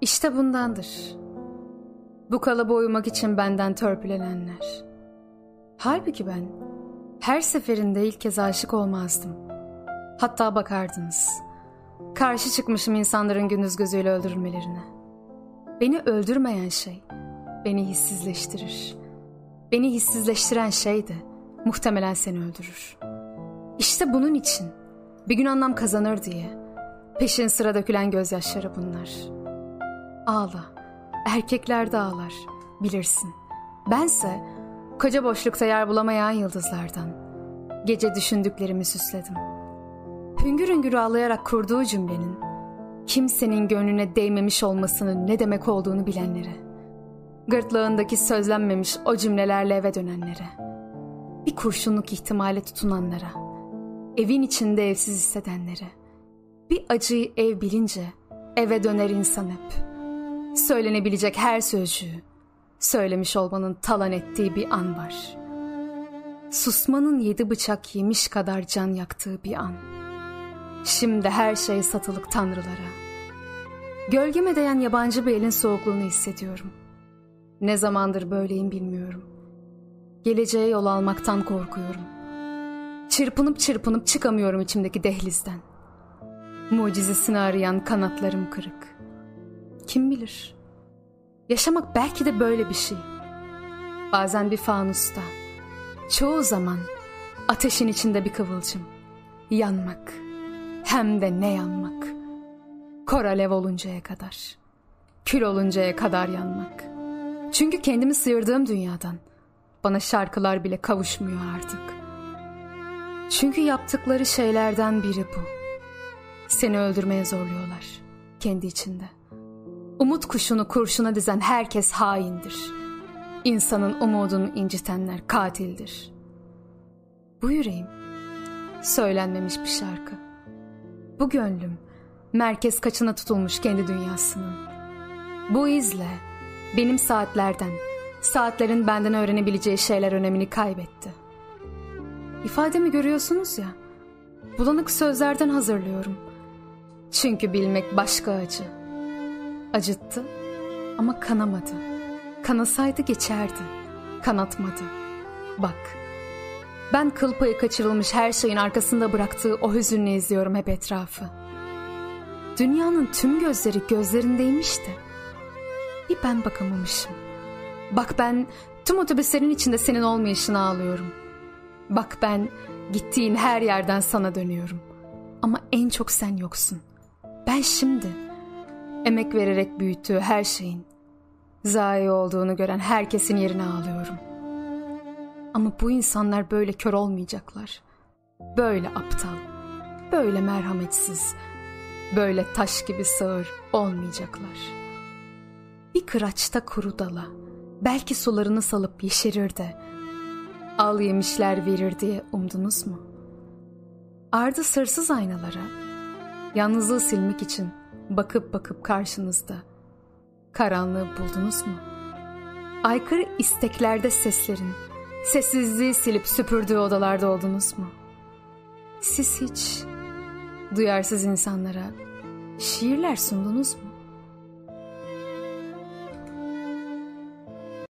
İşte bundandır. Bu kalıba uymak için benden törpülenenler. Halbuki ben her seferinde ilk kez aşık olmazdım. Hatta bakardınız. Karşı çıkmışım insanların gündüz gözüyle öldürülmelerine. Beni öldürmeyen şey beni hissizleştirir. Beni hissizleştiren şey de muhtemelen seni öldürür. İşte bunun için bir gün anlam kazanır diye peşin sıra dökülen gözyaşları bunlar. Ağla. Erkekler de ağlar. Bilirsin. Bense koca boşlukta yer bulamayan yıldızlardan. Gece düşündüklerimi süsledim. Hüngür hüngür ağlayarak kurduğu cümlenin kimsenin gönlüne değmemiş olmasının ne demek olduğunu bilenlere. Gırtlağındaki sözlenmemiş o cümlelerle eve dönenlere. Bir kurşunluk ihtimale tutunanlara. Evin içinde evsiz hissedenlere. Bir acıyı ev bilince eve döner insan hep. Söylenebilecek her sözcüğü söylemiş olmanın talan ettiği bir an var. Susmanın yedi bıçak yemiş kadar can yaktığı bir an. Şimdi her şey satılık tanrılara. Gölgeme değen yabancı bir elin soğukluğunu hissediyorum. Ne zamandır böyleyim bilmiyorum. Geleceğe yol almaktan korkuyorum. Çırpınıp çırpınıp çıkamıyorum içimdeki dehlizden. Mucizesini arayan kanatlarım kırık. Kim bilir? Yaşamak belki de böyle bir şey. Bazen bir fanusta. Çoğu zaman ateşin içinde bir kıvılcım. Yanmak. Hem de ne yanmak. Kor alev oluncaya kadar. Kül oluncaya kadar yanmak. Çünkü kendimi sıyırdığım dünyadan bana şarkılar bile kavuşmuyor artık. Çünkü yaptıkları şeylerden biri bu. Seni öldürmeye zorluyorlar kendi içinde. Umut kuşunu kurşuna dizen herkes haindir. İnsanın umudunu incitenler katildir. Bu yüreğim söylenmemiş bir şarkı. Bu gönlüm merkez kaçına tutulmuş kendi dünyasının. Bu izle benim saatlerden, saatlerin benden öğrenebileceği şeyler önemini kaybetti. İfademi görüyorsunuz ya, bulanık sözlerden hazırlıyorum. Çünkü bilmek başka acı. Acıttı ama kanamadı. Kanasaydı geçerdi. Kanatmadı. Bak, ben kıl payı kaçırılmış her şeyin arkasında bıraktığı o hüzünle izliyorum hep etrafı. Dünyanın tüm gözleri gözlerindeymiş de. Bir ben bakamamışım. Bak ben tüm otobüslerin içinde senin olmayışını ağlıyorum. Bak ben gittiğin her yerden sana dönüyorum. Ama en çok sen yoksun. Ben şimdi emek vererek büyüttüğü her şeyin zayi olduğunu gören herkesin yerine ağlıyorum. Ama bu insanlar böyle kör olmayacaklar. Böyle aptal, böyle merhametsiz, böyle taş gibi sağır olmayacaklar. Bir kıraçta kuru dala, belki sularını salıp yeşerir de, al yemişler verir diye umdunuz mu? Ardı sırsız aynalara, yalnızlığı silmek için bakıp bakıp karşınızda, karanlığı buldunuz mu? Aykırı isteklerde seslerin, sessizliği silip süpürdüğü odalarda oldunuz mu? Siz hiç duyarsız insanlara şiirler sundunuz mu?